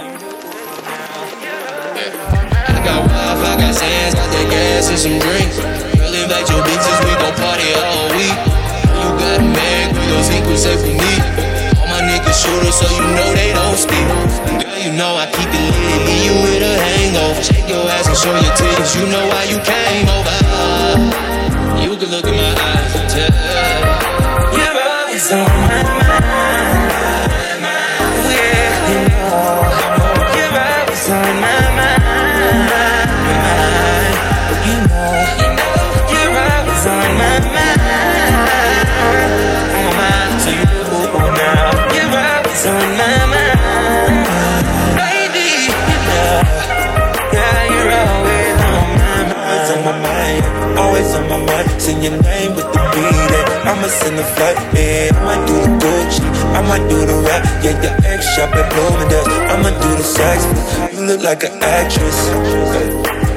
I got wife, I got sands, got that gas and some drinks. Girl, invite your bitches, we gon' party all week. You got a man, we gon' speak with safe for me. All my niggas shooters, so you know they don't speak. Girl, you know I keep it lit, leave you with a hangover. Shake your ass and show your titties, you know why you came over. You can look in my eyes and tell. Your love is on. beat it. I'ma send a fat bed. I'ma do the Gucci. I'ma do the rap. Yeah, the egg shop at Bloomingdale's. I'ma do the sex. You look like an actress.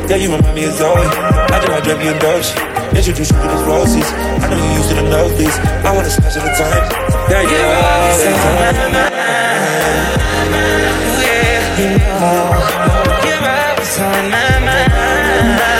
Yeah, you remind me of Zoe. I do I dream you in Dolce. Introduce you to these roses. I know you used to the nosebleeds. I wanna special the time. Yeah, you always on my mind. Yeah, you know. You're always on my mind.